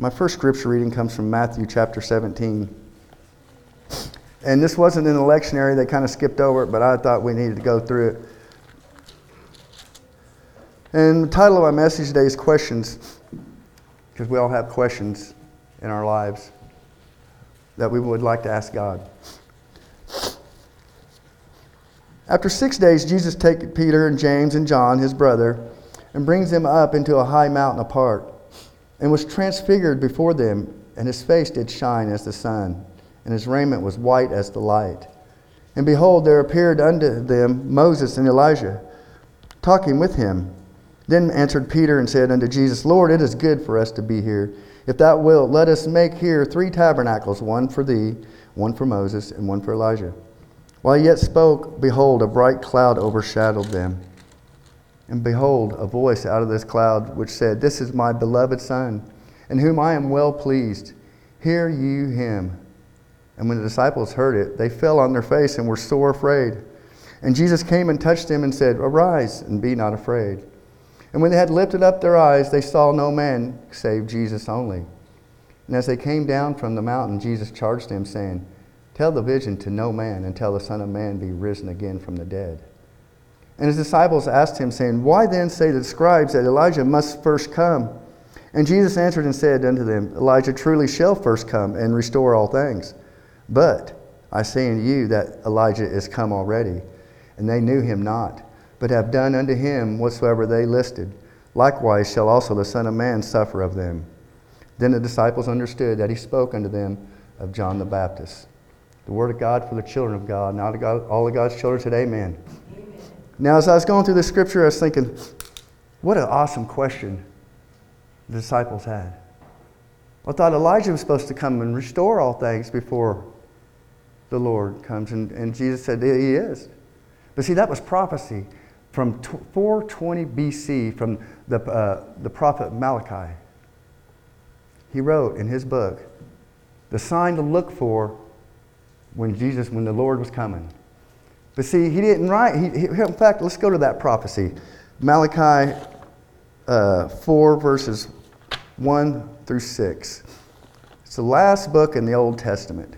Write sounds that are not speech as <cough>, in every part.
My first scripture reading comes from Matthew chapter 17. And this wasn't in the lectionary, they kind of skipped over it, but I thought we needed to go through it. And the title of my message today is Questions, because we all have questions in our lives that we would like to ask God. After six days, Jesus takes Peter and James and John, his brother, and brings them up into a high mountain apart, and was transfigured before them, and his face did shine as the sun, and his raiment was white as the light. And behold, there appeared unto them Moses and Elijah, talking with him. Then answered Peter and said unto Jesus, Lord, it is good for us to be here. If thou wilt, let us make here three tabernacles, one for thee, one for Moses, and one for Elijah. While he yet spoke, behold, a bright cloud overshadowed them. And behold, a voice out of this cloud which said, This is my beloved Son, in whom I am well pleased. Hear you him. And when the disciples heard it, they fell on their face and were sore afraid. And Jesus came and touched them and said, Arise and be not afraid. And when they had lifted up their eyes, they saw no man save Jesus only. And as they came down from the mountain, Jesus charged them, saying, Tell the vision to no man until the Son of Man be risen again from the dead. And his disciples asked him, saying, Why then say the scribes that Elijah must first come? And Jesus answered and said unto them, Elijah truly shall first come and restore all things. But I say unto you that Elijah is come already, and they knew him not but have done unto him whatsoever they listed. Likewise shall also the Son of Man suffer of them. Then the disciples understood that he spoke unto them of John the Baptist. The word of God for the children of God, not all of God's children today, amen. Now, as I was going through the scripture, I was thinking, what an awesome question the disciples had. I thought Elijah was supposed to come and restore all things before the Lord comes. And, and Jesus said, He is. But see, that was prophecy from 420 BC from the, uh, the prophet Malachi. He wrote in his book the sign to look for when Jesus, when the Lord was coming. But see, he didn't write, he, he, in fact, let's go to that prophecy. Malachi uh, 4, verses 1 through 6. It's the last book in the Old Testament.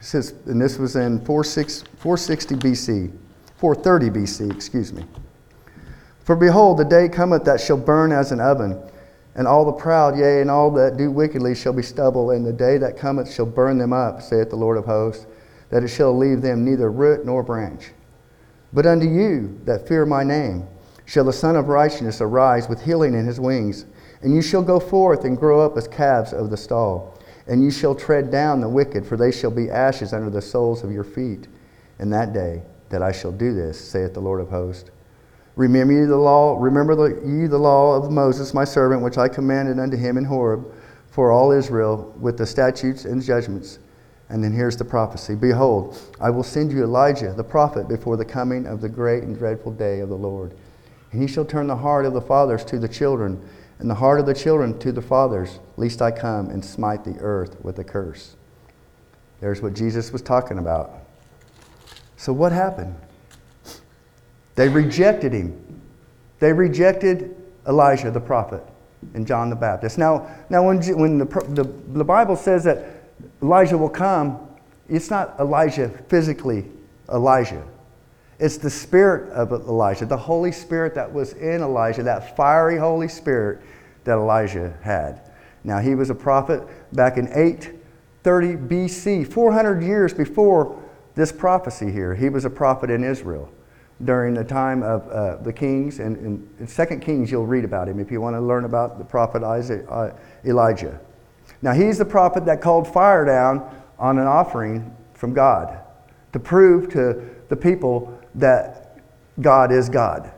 It says, and this was in 460 BC, 430 BC, excuse me. For behold, the day cometh that shall burn as an oven, and all the proud, yea, and all that do wickedly shall be stubble, and the day that cometh shall burn them up, saith the Lord of hosts, that it shall leave them neither root nor branch. But unto you that fear my name shall the Sun of Righteousness arise with healing in his wings, and you shall go forth and grow up as calves of the stall. And you shall tread down the wicked, for they shall be ashes under the soles of your feet. In that day that I shall do this, saith the Lord of hosts. Remember ye the law, remember the, ye the law of Moses my servant, which I commanded unto him in Horeb, for all Israel, with the statutes and judgments. And then here's the prophecy Behold, I will send you Elijah the prophet before the coming of the great and dreadful day of the Lord. And he shall turn the heart of the fathers to the children and the heart of the children to the fathers, lest I come and smite the earth with a curse. There's what Jesus was talking about. So, what happened? They rejected him. They rejected Elijah the prophet and John the Baptist. Now, now when, when the, the, the Bible says that Elijah will come, it's not Elijah physically, Elijah. It's the spirit of Elijah, the Holy Spirit that was in Elijah, that fiery Holy Spirit that Elijah had. Now, he was a prophet back in 830 BC, 400 years before this prophecy here. He was a prophet in Israel during the time of uh, the kings. And in, Second Kings, you'll read about him if you want to learn about the prophet Isaac, uh, Elijah. Now, he's the prophet that called fire down on an offering from God to prove to the people that God is God.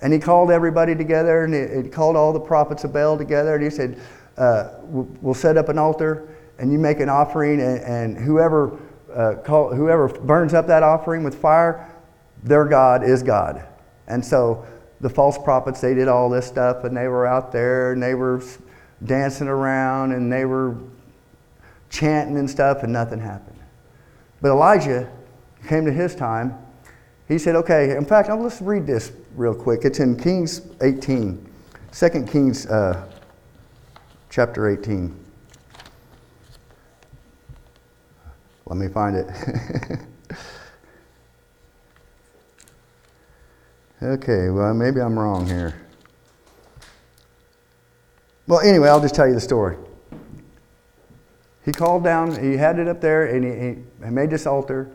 And he called everybody together and he, called all the prophets of Baal together and he said, uh, We'll set up an altar and you make an offering, and, and whoever, uh, call, whoever burns up that offering with fire, their God is God. And so the false prophets, they did all this stuff and they were out there and they were dancing around and they were chanting and stuff and nothing happened. But Elijah came to his time he said, okay, in fact, let's read this real quick. It's in Kings 18. 2 Kings uh, chapter 18. Let me find it. <laughs> okay, well, maybe I'm wrong here. Well, anyway, I'll just tell you the story. He called down, he had it up there, and he, he made this altar,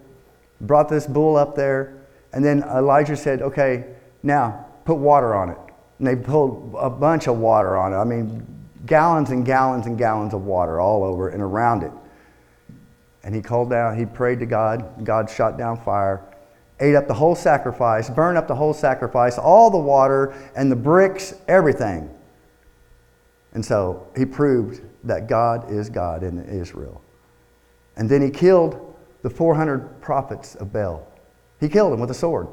brought this bull up there, and then Elijah said, Okay, now put water on it. And they pulled a bunch of water on it. I mean, gallons and gallons and gallons of water all over and around it. And he called down, he prayed to God. God shot down fire, ate up the whole sacrifice, burned up the whole sacrifice, all the water and the bricks, everything. And so he proved that God is God in Israel. And then he killed the 400 prophets of Baal. He killed them with a sword.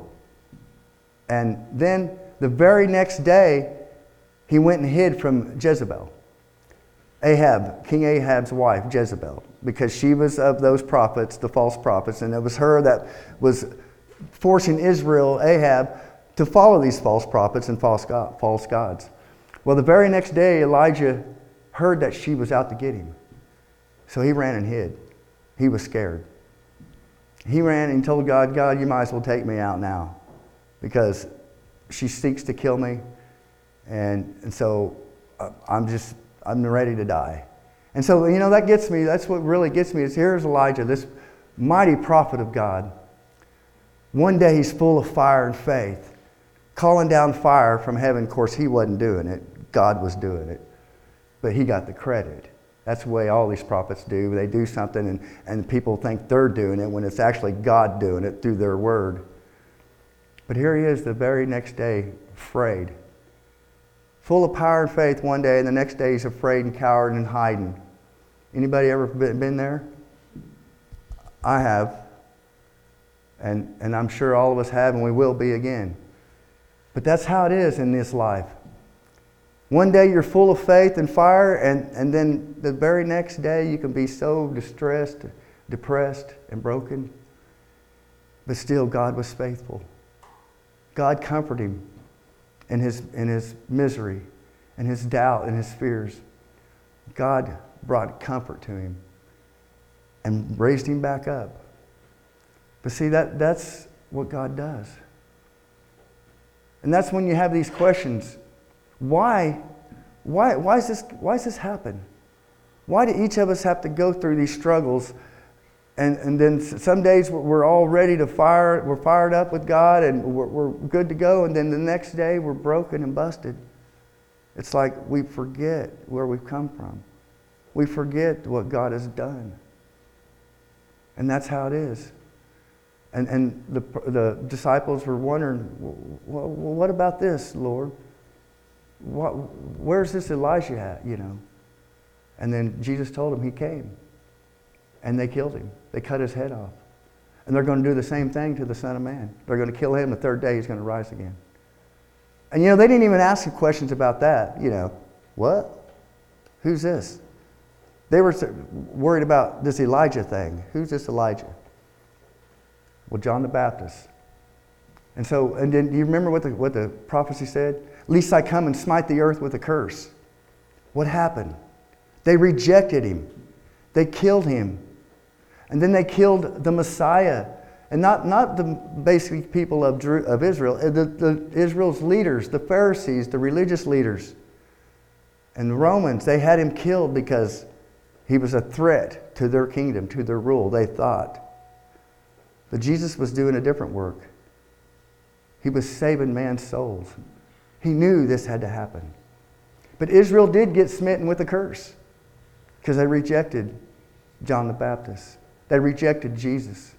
And then the very next day, he went and hid from Jezebel. Ahab, King Ahab's wife, Jezebel, because she was of those prophets, the false prophets, and it was her that was forcing Israel, Ahab, to follow these false prophets and false, false gods. Well, the very next day, Elijah heard that she was out to get him. So he ran and hid. He was scared. He ran and told God, God, you might as well take me out now because she seeks to kill me. And, and so uh, I'm just, I'm ready to die. And so, you know, that gets me, that's what really gets me is here's Elijah, this mighty prophet of God. One day he's full of fire and faith, calling down fire from heaven. Of course, he wasn't doing it, God was doing it. But he got the credit. That's the way all these prophets do. They do something and, and people think they're doing it when it's actually God doing it through their word. But here he is the very next day, afraid. Full of power and faith one day, and the next day he's afraid and coward and hiding. Anybody ever been there? I have. And, and I'm sure all of us have, and we will be again. But that's how it is in this life. One day you're full of faith and fire, and, and then the very next day you can be so distressed, depressed, and broken. But still, God was faithful. God comforted him in his, in his misery, in his doubt, and his fears. God brought comfort to him and raised him back up. But see, that, that's what God does. And that's when you have these questions why, why, why, is this, why does this happen? Why do each of us have to go through these struggles? And, and then some days we're all ready to fire, we're fired up with God and we're, we're good to go. And then the next day we're broken and busted. It's like we forget where we've come from. We forget what God has done. And that's how it is. And, and the, the disciples were wondering, well, what about this, Lord? What, where's this Elijah at, you know? And then Jesus told them he came. And they killed him. They cut his head off. And they're going to do the same thing to the Son of Man. They're going to kill him. The third day, he's going to rise again. And you know, they didn't even ask him questions about that. You know, what? Who's this? They were worried about this Elijah thing. Who's this Elijah? Well, John the Baptist. And so, and then do you remember what the, what the prophecy said? Least I come and smite the earth with a curse. What happened? They rejected him. They killed him. And then they killed the Messiah. And not, not the basic people of, of Israel, uh, the, the Israel's leaders, the Pharisees, the religious leaders. And the Romans, they had him killed because he was a threat to their kingdom, to their rule, they thought. But Jesus was doing a different work. He was saving man's souls. He knew this had to happen. But Israel did get smitten with a curse because they rejected John the Baptist. They rejected Jesus.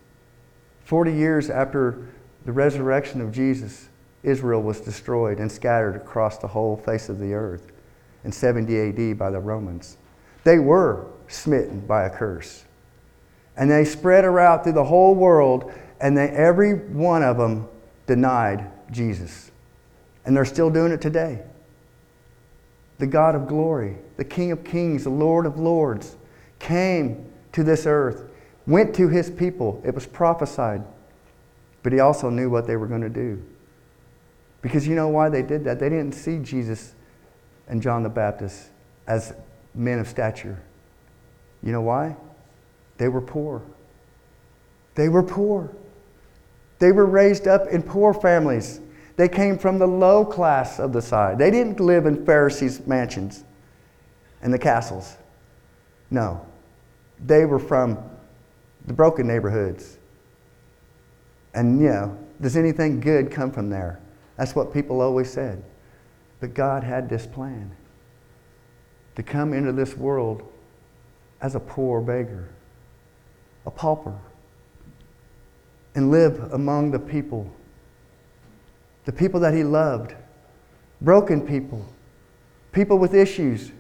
40 years after the resurrection of Jesus, Israel was destroyed and scattered across the whole face of the earth in 70 AD by the Romans. They were smitten by a curse. And they spread around through the whole world, and they, every one of them denied Jesus. And they're still doing it today. The God of glory, the King of kings, the Lord of lords, came to this earth, went to his people. It was prophesied. But he also knew what they were going to do. Because you know why they did that? They didn't see Jesus and John the Baptist as men of stature. You know why? They were poor. They were poor. They were raised up in poor families. They came from the low class of the side. They didn't live in Pharisees' mansions and the castles. No. They were from the broken neighborhoods. And, you know, does anything good come from there? That's what people always said. But God had this plan to come into this world as a poor beggar, a pauper, and live among the people, the people that he loved, broken people, people with issues,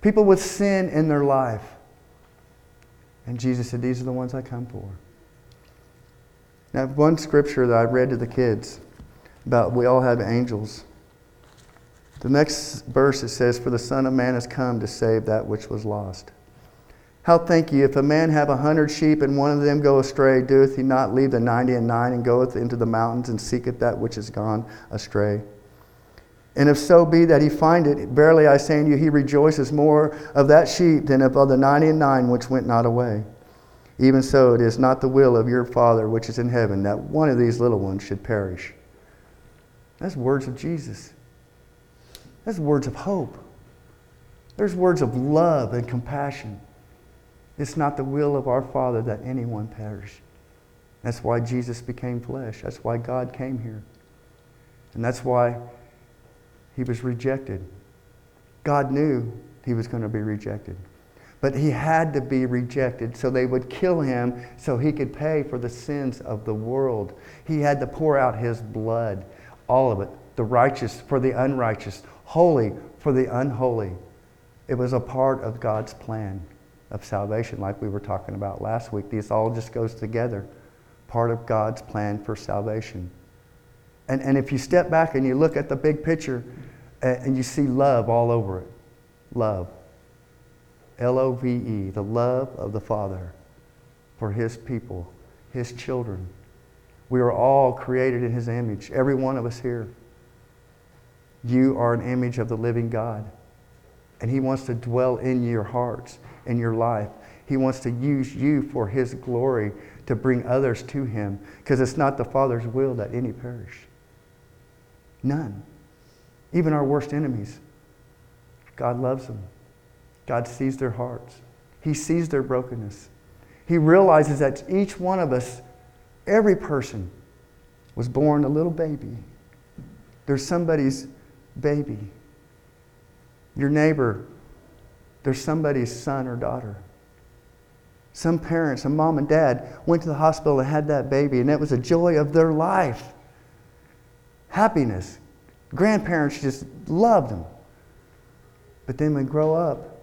people with sin in their life. And Jesus said, These are the ones I come for. Now, one scripture that I read to the kids about we all have angels. The next verse it says, For the Son of Man has come to save that which was lost. How think ye, if a man have a hundred sheep and one of them go astray, doeth he not leave the ninety and nine and goeth into the mountains and seeketh that which is gone astray? And if so be that he find it, verily I say unto you, he rejoices more of that sheep than of the ninety and nine which went not away. Even so, it is not the will of your Father which is in heaven that one of these little ones should perish. That's words of Jesus. That's words of hope. There's words of love and compassion. It's not the will of our Father that anyone perish. That's why Jesus became flesh. That's why God came here. And that's why he was rejected. God knew he was going to be rejected. But he had to be rejected so they would kill him so he could pay for the sins of the world. He had to pour out his blood, all of it, the righteous for the unrighteous, holy for the unholy. It was a part of God's plan of salvation, like we were talking about last week. This all just goes together. Part of God's plan for salvation. And, and if you step back and you look at the big picture and, and you see love all over it, love. L O V E, the love of the Father for His people, His children. We are all created in His image, every one of us here. You are an image of the living God. And He wants to dwell in your hearts, in your life. He wants to use you for His glory to bring others to Him because it's not the Father's will that any perish. None. Even our worst enemies. God loves them. God sees their hearts. He sees their brokenness. He realizes that each one of us, every person, was born a little baby. There's somebody's baby. Your neighbor, there's somebody's son or daughter. Some parents, a mom and dad, went to the hospital and had that baby, and it was a joy of their life. Happiness. Grandparents just loved them. But then we grow up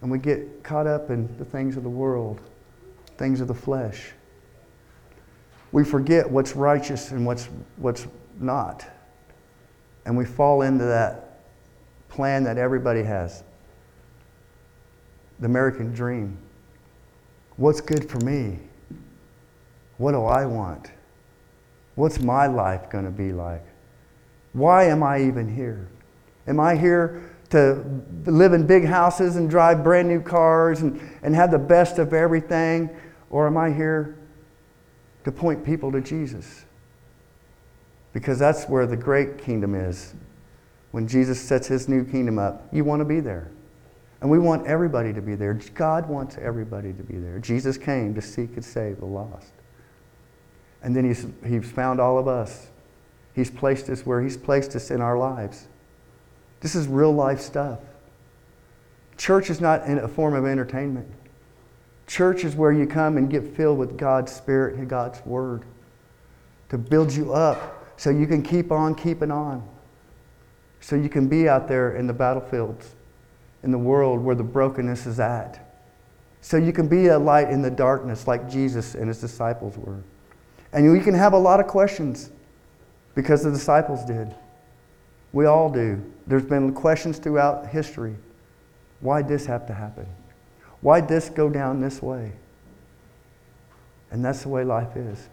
and we get caught up in the things of the world, things of the flesh. We forget what's righteous and what's, what's not. And we fall into that plan that everybody has the American dream. What's good for me? What do I want? What's my life going to be like? Why am I even here? Am I here to live in big houses and drive brand new cars and, and have the best of everything? Or am I here to point people to Jesus? Because that's where the great kingdom is. When Jesus sets his new kingdom up, you want to be there. And we want everybody to be there. God wants everybody to be there. Jesus came to seek and save the lost. And then he's, he's found all of us. He's placed us where he's placed us in our lives. This is real life stuff. Church is not a form of entertainment. Church is where you come and get filled with God's Spirit and God's Word to build you up so you can keep on keeping on. So you can be out there in the battlefields, in the world where the brokenness is at. So you can be a light in the darkness like Jesus and his disciples were. And you can have a lot of questions because the disciples did. We all do. There's been questions throughout history. Why'd this have to happen? Why'd this go down this way? And that's the way life is.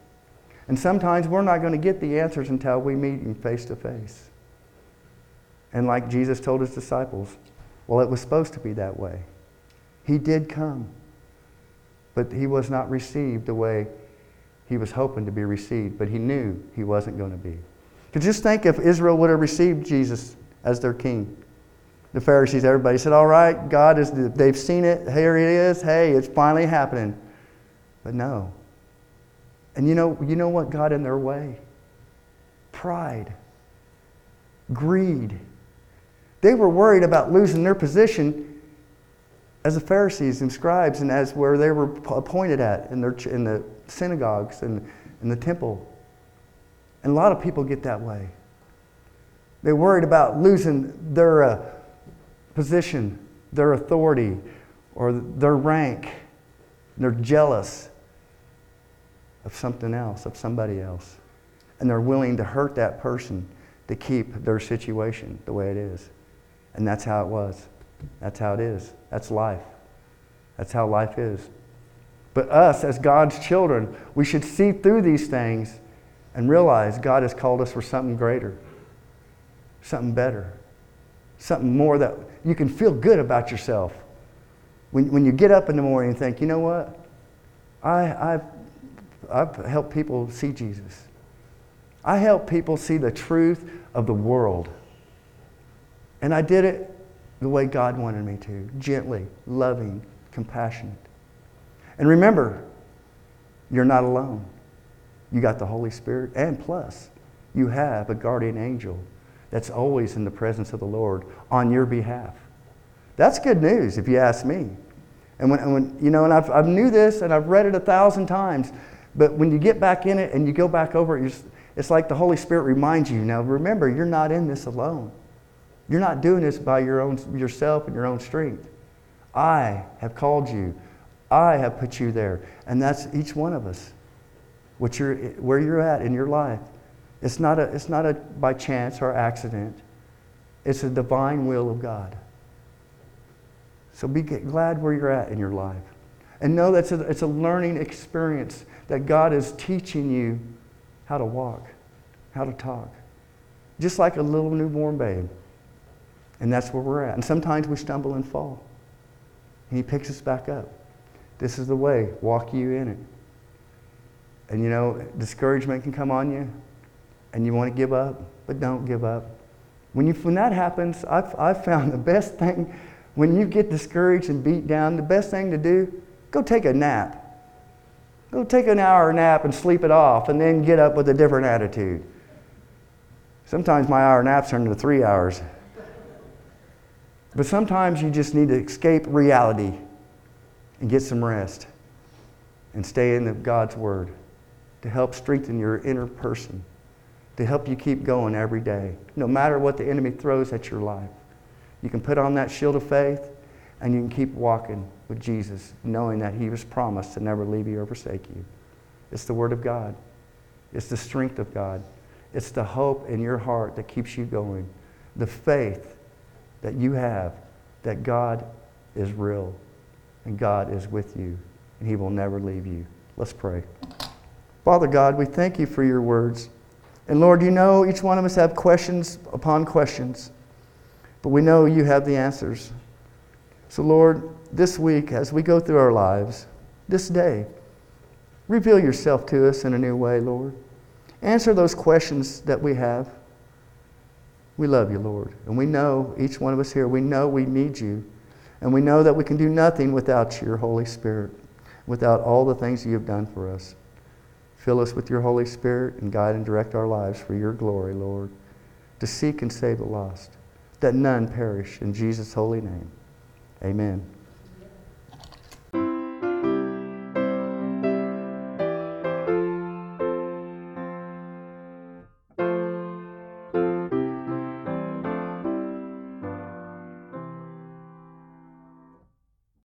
And sometimes we're not going to get the answers until we meet him face to face. And like Jesus told his disciples, well, it was supposed to be that way. He did come, but he was not received the way he was hoping to be received, but he knew he wasn't going to be. Because just think if Israel would have received Jesus as their king. The Pharisees, everybody said, All right, God is, they've seen it. Here it is. Hey, it's finally happening. But no. And you know, you know what got in their way? Pride, greed. They were worried about losing their position as the Pharisees and scribes and as where they were appointed at in, their, in the synagogues and in the temple. And a lot of people get that way. They're worried about losing their uh, position, their authority, or their rank. They're jealous of something else, of somebody else. And they're willing to hurt that person to keep their situation the way it is. And that's how it was. That's how it is. That's life. That's how life is. But us, as God's children, we should see through these things and realize God has called us for something greater, something better, something more that you can feel good about yourself. When, when you get up in the morning and think, you know what? I, I've, I've helped people see Jesus. I help people see the truth of the world. And I did it the way God wanted me to gently, loving, compassionate. And remember, you're not alone. You got the Holy Spirit, and plus, you have a guardian angel that's always in the presence of the Lord on your behalf. That's good news, if you ask me. And when, and when you know, and I've, I've knew this and I've read it a thousand times, but when you get back in it and you go back over it, it's like the Holy Spirit reminds you. Now, remember, you're not in this alone. You're not doing this by your own yourself and your own strength. I have called you. I have put you there. And that's each one of us. What you're, where you're at in your life. It's not, a, it's not a by chance or accident. It's a divine will of God. So be glad where you're at in your life. And know that it's a, it's a learning experience that God is teaching you how to walk, how to talk. Just like a little newborn babe. And that's where we're at. And sometimes we stumble and fall. And He picks us back up. This is the way. Walk you in it. And you know, discouragement can come on you, and you want to give up, but don't give up. When, you, when that happens, I've, I've found the best thing, when you get discouraged and beat down, the best thing to do, go take a nap. Go take an hour nap and sleep it off, and then get up with a different attitude. Sometimes my hour naps turn into three hours. But sometimes you just need to escape reality and get some rest and stay in the God's Word to help strengthen your inner person, to help you keep going every day, no matter what the enemy throws at your life. You can put on that shield of faith and you can keep walking with Jesus, knowing that He was promised to never leave you or forsake you. It's the Word of God, it's the strength of God, it's the hope in your heart that keeps you going, the faith that you have that God is real and God is with you and He will never leave you. Let's pray. Father God, we thank you for your words. And Lord, you know each one of us have questions upon questions, but we know you have the answers. So, Lord, this week, as we go through our lives, this day, reveal yourself to us in a new way, Lord. Answer those questions that we have. We love you, Lord. And we know, each one of us here, we know we need you. And we know that we can do nothing without your Holy Spirit, without all the things you have done for us. Fill us with your Holy Spirit and guide and direct our lives for your glory, Lord, to seek and save the lost, that none perish. In Jesus' holy name, amen.